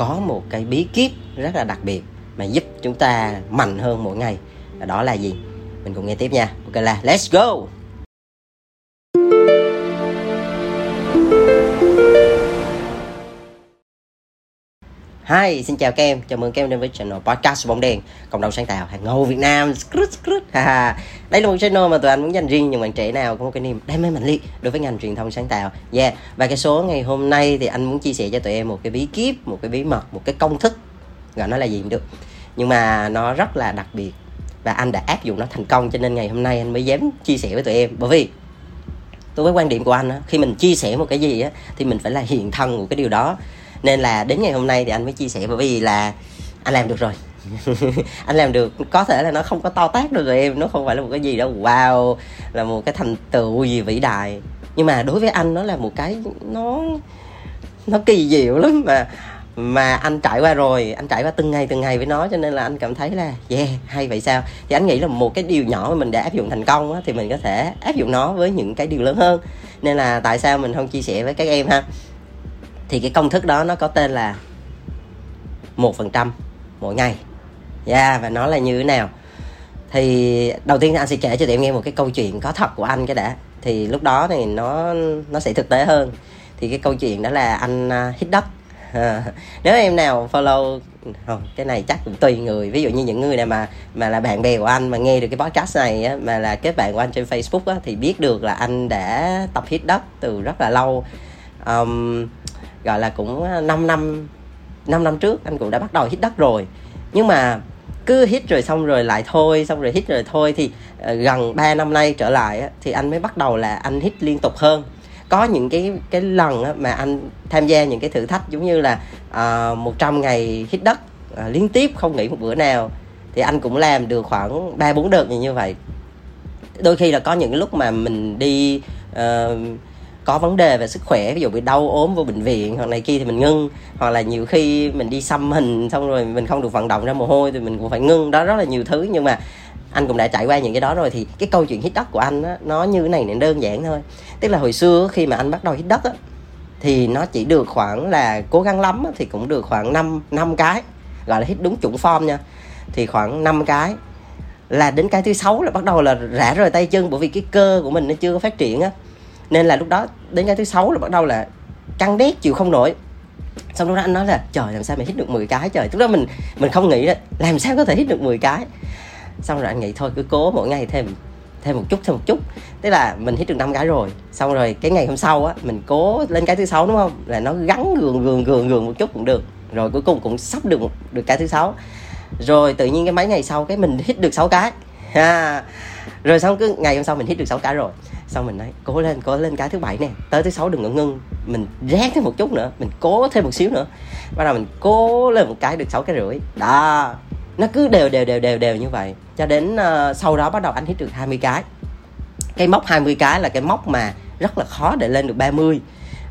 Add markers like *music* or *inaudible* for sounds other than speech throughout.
có một cái bí kíp rất là đặc biệt mà giúp chúng ta mạnh hơn mỗi ngày. Đó là gì? Mình cùng nghe tiếp nha. Ok, là, let's go! Hi, xin chào các em, chào mừng các em đến với channel podcast bóng đèn Cộng đồng sáng tạo hàng ngầu Việt Nam. Đây là một channel mà tụi anh muốn dành riêng những bạn trẻ nào có một cái niềm đam mê mạnh liệt đối với ngành truyền thông sáng tạo. Yeah, và cái số ngày hôm nay thì anh muốn chia sẻ cho tụi em một cái bí kíp, một cái bí mật, một cái công thức Gọi nó là gì cũng được. Nhưng mà nó rất là đặc biệt Và anh đã áp dụng nó thành công cho nên ngày hôm nay anh mới dám chia sẻ với tụi em. Bởi vì tôi với quan điểm của anh á, khi mình chia sẻ một cái gì á, thì mình phải là hiện thân của cái điều đó nên là đến ngày hôm nay thì anh mới chia sẻ bởi vì là anh làm được rồi. *laughs* Anh làm được có thể là nó không có to tác đâu rồi em nó không phải là một cái gì đâu. Wow là một cái thành tựu gì vĩ đại. Nhưng mà đối với anh nó là một cái nó nó kỳ diệu lắm mà mà anh trải qua rồi anh trải qua từng ngày từng ngày với nó cho nên là anh cảm thấy là yeah hay vậy sao? Thì anh nghĩ là một cái điều nhỏ mà mình đã áp dụng thành công á, thì mình có thể áp dụng nó với những cái điều lớn hơn. Nên là tại sao mình không chia sẻ với các em ha? Thì cái công thức đó nó có tên là một phần trăm mỗi ngày. Yeah, và nó là như thế nào? Thì đầu tiên anh sẽ kể cho tụi em nghe một cái câu chuyện có thật của anh cái đã. Thì lúc đó thì nó nó sẽ thực tế hơn. Thì cái câu chuyện đó là anh uh, hít đất. *laughs* Nếu em nào follow không, cái này chắc cũng tùy người. Ví dụ như những người nào mà mà là bạn bè của anh mà nghe được cái podcast này á, mà là kết bạn của anh trên facebook á, thì biết được là anh đã tập hít đất từ rất là lâu. Um, gọi là cũng 5 năm 5 năm trước anh cũng đã bắt đầu hít đất rồi. Nhưng mà cứ hít rồi xong rồi lại thôi xong rồi hít rồi thôi thì uh, gần 3 năm nay trở lại thì anh mới bắt đầu là anh hít liên tục hơn. Có những cái cái lần mà anh tham gia những cái thử thách giống như là ờ, uh, 100 ngày hít đất uh, liên tiếp không nghỉ một bữa nào thì anh cũng làm được khoảng ba bốn đợt như vậy. Đôi khi là có những lúc mà mình đi uh, có vấn đề về sức khỏe ví dụ bị đau ốm vô bệnh viện hoặc này kia thì mình ngưng. Hoặc là nhiều khi mình đi xăm hình xong rồi mình không được vận động ra mồ hôi thì mình cũng phải ngưng. Đó rất là nhiều thứ. Nhưng mà anh cũng đã trải qua những cái đó rồi thì cái câu chuyện hít đất của anh á, nó như thế này nên đơn giản thôi. Tức là hồi xưa khi mà anh bắt đầu hít đất á, thì nó chỉ được khoảng là cố gắng lắm á, thì cũng được khoảng 5 năm cái gọi là hít đúng chuẩn form nha. Thì khoảng 5 cái là đến cái thứ sáu là bắt đầu là rã rời tay chân bởi vì cái cơ của mình nó chưa có phát triển á nên là lúc đó, đến cái thứ sáu là bắt đầu là căng đét, chịu không nổi. Xong lúc đó anh nói là, trời, làm sao mày hít được 10 cái trời? Lúc đó mình mình không nghĩ là, làm sao có thể hít được 10 cái? Xong rồi anh nghĩ, thôi, cứ cố mỗi ngày thêm thêm một chút, thêm một chút. Tức là mình hít được năm cái rồi. Xong rồi cái ngày hôm sau á, mình cố lên cái thứ sáu, đúng không? Là nó gắn gường gường gường gường một chút cũng được. Rồi cuối cùng cũng sắp được được cái thứ sáu. Rồi tự nhiên cái mấy ngày sau cái mình hít được 6 cái. Ha. Rồi xong cứ, ngày hôm sau mình hít được 6 cái rồi xong mình nói cố lên cố lên cái thứ bảy nè tới thứ sáu đừng có ngưng. Mình ráng thêm một chút nữa mình cố thêm một xíu nữa. Bắt đầu mình cố lên một cái được sáu cái rưỡi. Đó nó cứ đều đều đều đều đều như vậy. Cho đến uh, sau đó bắt đầu anh hít được 20 cái. Cái mốc 20 cái là cái mốc mà rất là khó để lên được 30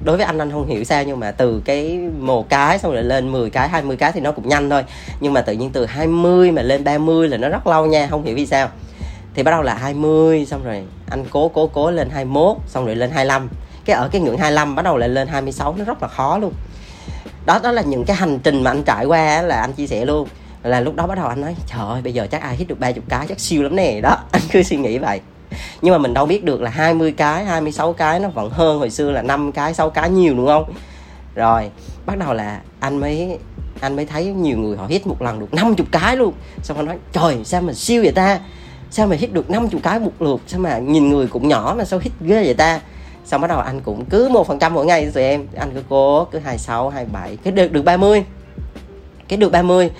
đối với anh anh không hiểu sao nhưng mà từ cái một cái xong rồi lên 10 cái 20 cái thì nó cũng nhanh thôi. Nhưng mà tự nhiên từ 20 mà lên 30 là nó rất lâu nha không hiểu vì sao. Thì bắt đầu là 20 xong rồi anh cố cố cố lên 21 xong rồi lên 25 cái ở cái ngưỡng 25 bắt đầu lại lên 26 nó rất là khó luôn. Đó đó là những cái hành trình mà anh trải qua là anh chia sẻ luôn. Là lúc đó bắt đầu anh nói, trời ơi, bây giờ chắc ai hít được 30 cái, chắc siêu lắm nè. Đó, *laughs* anh cứ suy nghĩ vậy. Nhưng mà mình đâu biết được là 20 cái 26 cái nó vẫn hơn hồi xưa là 5 cái 6 cái nhiều, đúng không? Rồi, bắt đầu là anh mới anh mới thấy nhiều người họ hít một lần được 50 cái luôn. Xong anh nói, trời, sao mà siêu vậy ta? Sao mà hít được 50 cái một lượt? Sao mà nhìn người cũng nhỏ mà sao hít ghê vậy ta? Xong bắt đầu anh cũng cứ một phần trăm mỗi ngày tụi em. Anh cứ cố, cứ 26 27 cái được được 30 cái được 30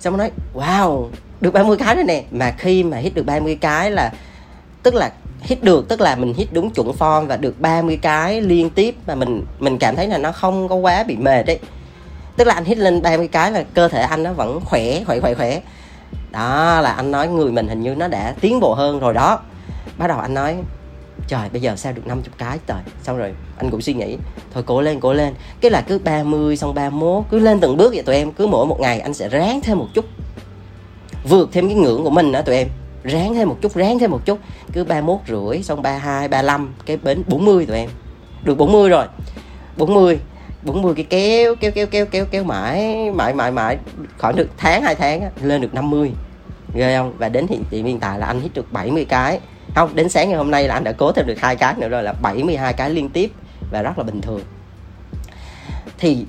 xong nói, wow, được 30 cái rồi nè. Mà khi mà hít được 30 cái là, tức là hít được, tức là mình hít đúng chuẩn form và được 30 cái liên tiếp mà mình mình cảm thấy là nó không có quá bị mệt đấy tức là anh hít lên 30 cái là cơ thể anh nó vẫn khỏe khỏe khỏe khỏe đó là anh nói người mình hình như nó đã tiến bộ hơn rồi đó. Bắt đầu anh nói trời bây giờ sao được 50 cái trời? Xong rồi anh cũng suy nghĩ thôi cố lên cố lên. Cái là cứ 30 xong 31 cứ lên từng bước vậy tụi em. Cứ mỗi một ngày anh sẽ ráng thêm một chút. Vượt thêm cái ngưỡng của mình đó tụi em. Ráng thêm một chút ráng thêm một chút. Cứ 31 rưỡi xong 32 35 cái bến 40 tụi em. Được 40 rồi. 40 40 cái kéo kéo kéo kéo kéo kéo mãi mãi mãi mãi. Khoảng được tháng hai tháng á, lên được 50 ghê không và đến hiện tại hiện tại là anh hit được 70 cái không đến sáng ngày hôm nay là anh đã cố thêm được hai cái nữa rồi là 72 cái liên tiếp và rất là bình thường thì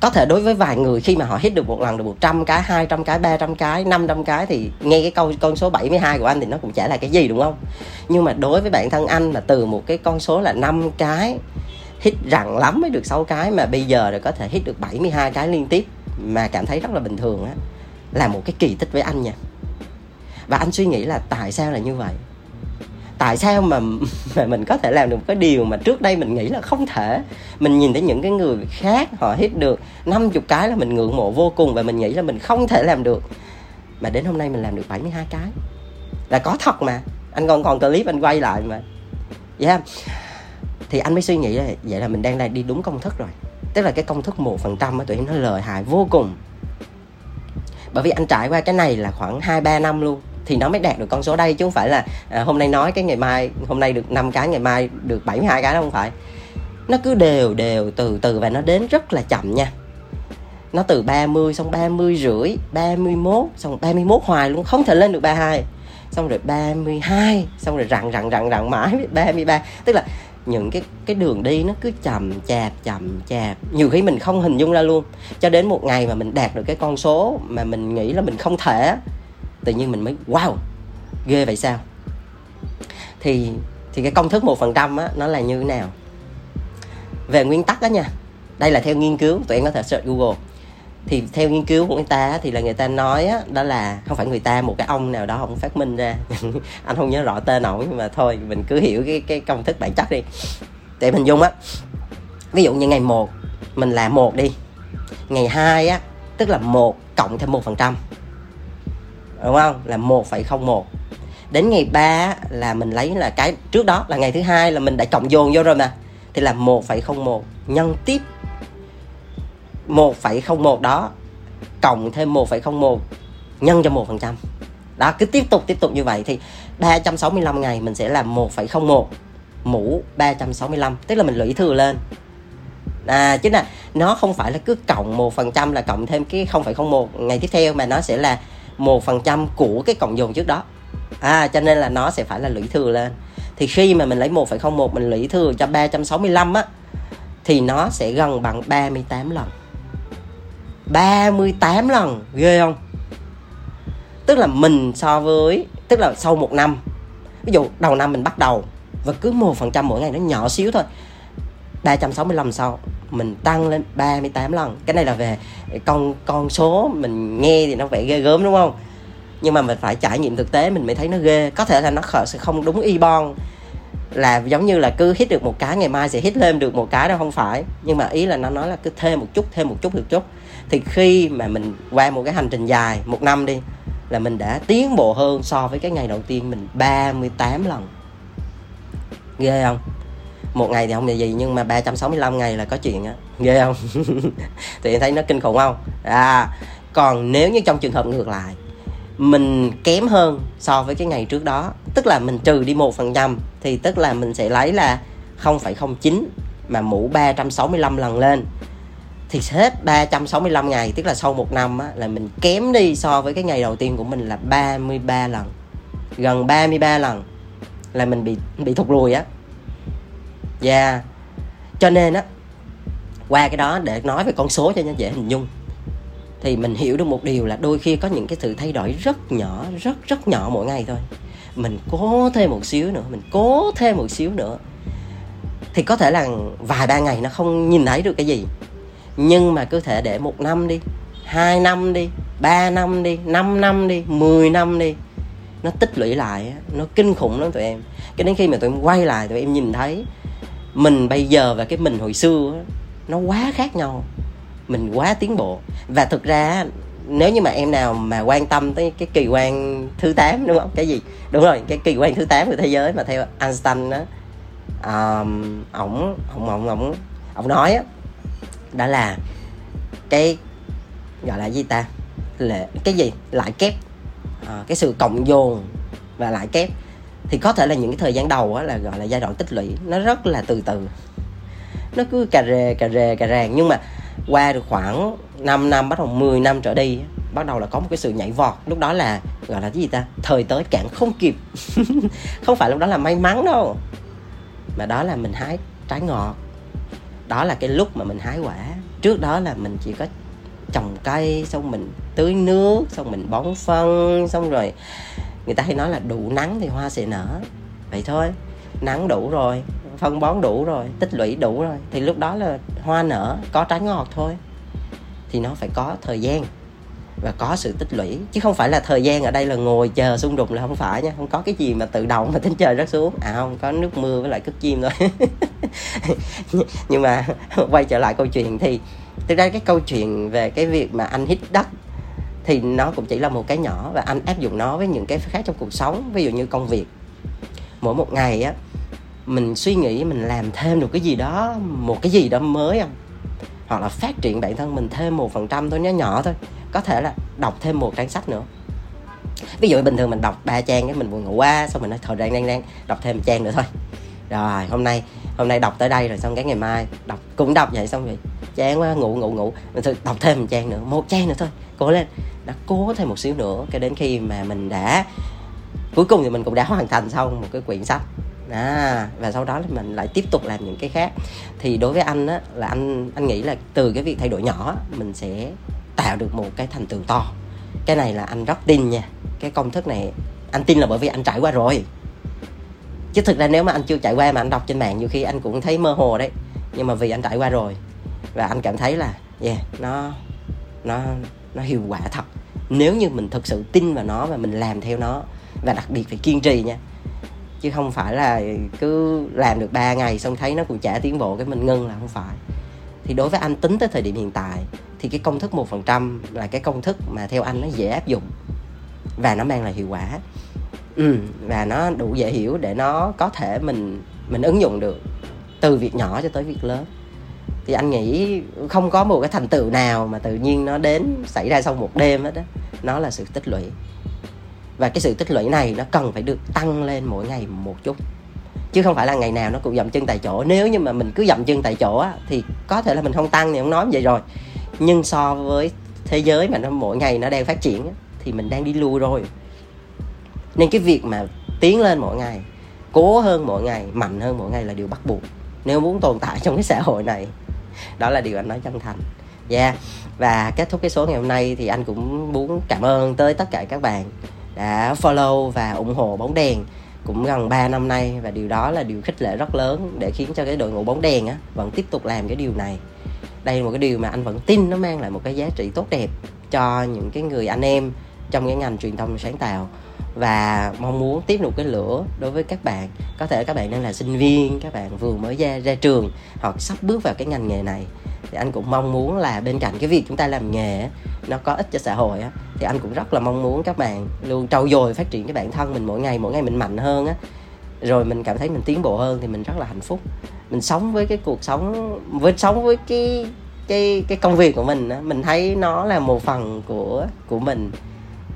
có thể đối với vài người khi mà họ hit được một lần được 100 cái, 200 cái, 300 cái, 500 cái thì nghe cái câu con số 72 của anh thì nó cũng chả là cái gì đúng không? Nhưng mà đối với bản thân anh là từ một cái con số là 5 cái hit rặng lắm mới được 6 cái mà bây giờ rồi có thể hit được 72 cái liên tiếp mà cảm thấy rất là bình thường á là một cái kỳ tích với anh nha. Và anh suy nghĩ là tại sao là như vậy? tại sao mà, *laughs* mà mình có thể làm được cái điều mà trước đây mình nghĩ là không thể? Mình nhìn thấy những cái người khác họ hít được 50 cái là mình ngưỡng mộ vô cùng và mình nghĩ là mình không thể làm được. Mà đến hôm nay mình làm được 72 cái. Là có thật mà. Anh còn còn clip anh quay lại mà. Yeah. thì anh mới suy nghĩ là vậy là mình đang là đi đúng công thức rồi. Tức là cái công thức một phần trăm tụi em nó lợi hại vô cùng. Bởi vì anh trải qua cái này là khoảng hai ba năm luôn thì nó mới đạt được con số đây chứ không phải là à, hôm nay nói cái ngày mai hôm nay được 5 cái ngày mai được 72 cái đó không phải. Nó cứ đều đều từ từ và nó đến rất là chậm nha. Nó từ 30 xong 30 rưỡi 31 xong 31 hoài luôn không thể lên được 32 xong rồi 32 xong rồi rặn rặn rặn rặn mãi 33 tức là những cái cái đường đi nó cứ chậm chạp chậm chạp. Nhiều khi mình không hình dung ra luôn. Cho đến một ngày mà mình đạt được cái con số mà mình nghĩ là mình không thể tự nhiên mình mới wow ghê vậy sao? Thì thì cái công thức một phần trăm á nó là như thế nào? Về nguyên tắc đó nha đây là theo nghiên cứu tụi em có thể search google. Thì theo nghiên cứu của người ta thì là người ta nói á, đó là không phải người ta một cái ông nào đó ông phát minh ra. *laughs* Anh không nhớ rõ tên nổi nhưng mà thôi mình cứ hiểu cái cái công thức bản chất đi. Để mình dung á ví dụ như ngày 1 mình làm một đi. Ngày 2 á tức là một cộng thêm một phần trăm đúng không? Là 1,01 đến ngày 3 là mình lấy là cái trước đó là ngày thứ hai là mình đã cộng dồn vô rồi mà. Thì là 1,01 nhân tiếp 1,01 đó cộng thêm 1,01 nhân cho 1% đó cứ tiếp tục tiếp tục như vậy thì 365 ngày mình sẽ làm 1,01 mũ 365 tức là mình lũy thừa lên. À chính là nó không phải là cứ cộng 1% là cộng thêm cái 0,01 ngày tiếp theo mà nó sẽ là một phần trăm của cái cộng dồn trước đó. À cho nên là nó sẽ phải là lũy thừa lên. Thì khi mà mình lấy 1,01 mình lũy thừa cho 365 á thì nó sẽ gần bằng 38 lần. 38 lần ghê không? Tức là mình so với tức là sau một năm ví dụ đầu năm mình bắt đầu và cứ một phần trăm mỗi ngày nó nhỏ xíu thôi 365 sau. Mình tăng lên 38 lần. Cái này là về con con số mình nghe thì nó vẻ ghê gớm đúng không? Nhưng mà mình phải trải nghiệm thực tế, mình mới thấy nó ghê. Có thể là nó sẽ không đúng y bon. Là giống như là cứ hít được một cái, ngày mai sẽ hít lên được một cái đâu, không phải. Nhưng mà ý là nó nói là cứ thêm một chút, thêm một chút, được chút. Thì khi mà mình qua một cái hành trình dài, một năm đi, là mình đã tiến bộ hơn so với cái ngày đầu tiên mình 38 lần. Ghê không? Một ngày thì không là gì nhưng mà 365 ngày là có chuyện á. Ghê không? *laughs* Thì em thấy nó kinh khủng không? À còn nếu như trong trường hợp ngược lại mình kém hơn so với cái ngày trước đó tức là mình trừ đi một phần trăm thì tức là mình sẽ lấy là 0,09 mà mũ 365 lần lên. Thì hết 365 ngày tức là sau một năm á, là mình kém đi so với cái ngày đầu tiên của mình là 33 lần. Gần 33 lần là mình bị bị thụt lùi á và. Cho nên á, Qua cái đó để nói về con số cho nó dễ hình dung, Thì mình hiểu được một điều là đôi khi có những cái sự thay đổi rất nhỏ, Rất rất nhỏ mỗi ngày thôi. Mình cố thêm một xíu nữa, Mình cố thêm một xíu nữa, Thì có thể là vài ba ngày nó không nhìn thấy được cái gì. Nhưng mà cứ thể để một năm đi, hai năm đi, ba năm đi, năm năm đi 10 năm đi, nó tích lũy lại nó kinh khủng lắm tụi em. Cái đến khi mà tụi em quay lại, tụi em nhìn thấy mình bây giờ và cái mình hồi xưa nó quá khác nhau. Mình quá tiến bộ. Và thực ra nếu như mà em nào mà quan tâm tới cái kỳ quan thứ 8 đúng không? Cái gì? Đúng rồi cái kỳ quan thứ 8 của thế giới mà theo Einstein đó um, ổng ổng ổng ổng ổng nói á đó là cái gọi là gì ta? Lệ cái gì? Lại kép. À, cái sự cộng dồn và lại kép thì có thể là những cái thời gian đầu á, là gọi là giai đoạn tích lũy nó rất là từ từ. Nó cứ cà rề cà rề cà ràng. Nhưng mà qua được khoảng 5 năm bắt đầu 10 năm trở đi bắt đầu là có một cái sự nhảy vọt. Lúc đó là gọi là cái gì ta? Thời tới cạn không kịp. *laughs* Không phải lúc đó là may mắn đâu. Mà đó là mình hái trái ngọt. Đó là cái lúc mà mình hái quả. Trước đó là mình chỉ có trồng cây xong mình tưới nước xong mình bón phân xong rồi người ta hay nói là đủ nắng thì hoa sẽ nở. Vậy thôi, nắng đủ rồi, phân bón đủ rồi, tích lũy đủ rồi, thì lúc đó là hoa nở, có trái ngọt thôi. Thì nó phải có thời gian và có sự tích lũy, chứ không phải là thời gian ở đây là ngồi chờ xung đột là không phải nha, không có cái gì mà tự động mà tính trời rớt xuống. À không, có nước mưa với lại cất chim thôi. *laughs* Nhưng mà quay trở lại câu chuyện thì thực ra cái câu chuyện về cái việc mà anh hít đất thì nó cũng chỉ là một cái nhỏ và anh áp dụng nó với những cái khác trong cuộc sống, ví dụ như công việc. Mỗi một ngày á, mình suy nghĩ mình làm thêm được cái gì đó, một cái gì đó mới không? Hoặc là phát triển bản thân mình thêm một phần trăm thôi, nhỏ nhỏ thôi. Có thể là đọc thêm một trang sách nữa. Ví dụ bình thường mình đọc ba trang cái mình buồn ngủ quá, xong mình nói thời đang đang đang đọc thêm một trang nữa thôi. Rồi, hôm nay hôm nay đọc tới đây rồi xong cái ngày mai đọc, cũng đọc vậy xong vậy. Chán quá, ngủ ngủ ngủ. Mình thử đọc thêm một trang nữa, một trang nữa thôi, cố lên đã cố thêm một xíu nữa cái đến khi mà mình đã cuối cùng thì mình cũng đã hoàn thành xong một cái quyển sách. À, và sau đó thì mình lại tiếp tục làm những cái khác. Thì đối với anh á là anh anh nghĩ là từ cái việc thay đổi nhỏ mình sẽ tạo được một cái thành tựu to. Cái này là anh rất tin nha. Cái công thức này anh tin là bởi vì anh trải qua rồi. Chứ thực ra nếu mà anh chưa trải qua mà anh đọc trên mạng nhiều khi anh cũng thấy mơ hồ đấy. Nhưng mà vì anh trải qua rồi và anh cảm thấy là yeah nó nó nó hiệu quả thật. Nếu như mình thực sự tin vào nó và mình làm theo nó và đặc biệt phải kiên trì nha. Chứ không phải là cứ làm được 3 ngày xong thấy nó cũng chả tiến bộ cái mình ngưng là không phải. Thì đối với anh tính tới thời điểm hiện tại thì cái công thức một phần trăm là cái công thức mà theo anh nó dễ áp dụng. Và nó mang lại hiệu quả. Ừ, và nó đủ dễ hiểu để nó có thể mình mình ứng dụng được từ việc nhỏ cho tới việc lớn thì anh nghĩ không có một cái thành tựu nào mà tự nhiên nó đến xảy ra sau một đêm hết đó nó là sự tích lũy. Và cái sự tích lũy này nó cần phải được tăng lên mỗi ngày một chút. Chứ không phải là ngày nào nó cũng dậm chân tại chỗ. Nếu như mà mình cứ dậm chân tại chỗ á, thì có thể là mình không tăng thì không nói vậy rồi. Nhưng so với thế giới mà nó mỗi ngày nó đang phát triển á, thì mình đang đi lui rồi. Nên cái việc mà tiến lên mỗi ngày cố hơn mỗi ngày mạnh hơn mỗi ngày là điều bắt buộc. Nếu muốn tồn tại trong cái xã hội này đó là điều anh nói chân thành. Yeah và kết thúc cái số ngày hôm nay thì anh cũng muốn cảm ơn tới tất cả các bạn đã follow và ủng hộ bóng đèn cũng gần 3 năm nay. Và điều đó là điều khích lệ rất lớn để khiến cho cái đội ngũ bóng đèn á vẫn tiếp tục làm cái điều này. Đây là một cái điều mà anh vẫn tin nó mang lại một cái giá trị tốt đẹp cho những cái người anh em trong cái ngành truyền thông sáng tạo và mong muốn tiếp tục cái lửa đối với các bạn. Có thể các bạn đang là sinh viên, các bạn vừa mới ra ra trường, hoặc sắp bước vào cái ngành nghề này, thì anh cũng mong muốn là bên cạnh cái việc chúng ta làm nghề nó có ích cho xã hội á, thì anh cũng rất là mong muốn các bạn luôn trau dồi, phát triển cái bản thân mình mỗi ngày mỗi ngày mình mạnh hơn á. Rồi mình cảm thấy mình tiến bộ hơn thì mình rất là hạnh phúc. Mình sống với cái cuộc sống, với sống với cái cái cái công việc của mình á, mình thấy nó là một phần của của mình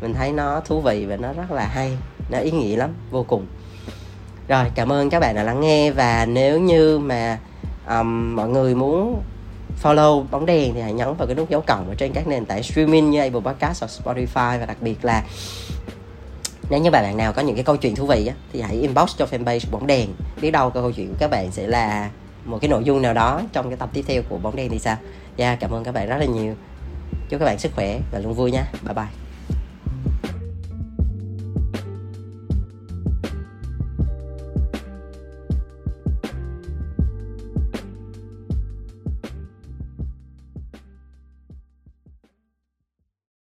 mình thấy nó thú vị và nó rất là hay nó ý nghĩa lắm vô cùng. Rồi cảm ơn các bạn đã lắng nghe và nếu như mà um, mọi người muốn follow bóng đèn thì hãy nhấn vào cái nút dấu cộng ở trên các nền tảng streaming như Apple Podcast hoặc Spotify và đặc biệt là nếu như bạn nào có những cái câu chuyện thú vị á, thì hãy inbox cho fanpage bóng đèn. Biết đâu câu chuyện của các bạn sẽ là một cái nội dung nào đó trong cái tập tiếp theo của bóng đèn thì sao? Yeah, cảm ơn các bạn rất là nhiều. Chúc các bạn sức khỏe và luôn vui nha. Bye bye.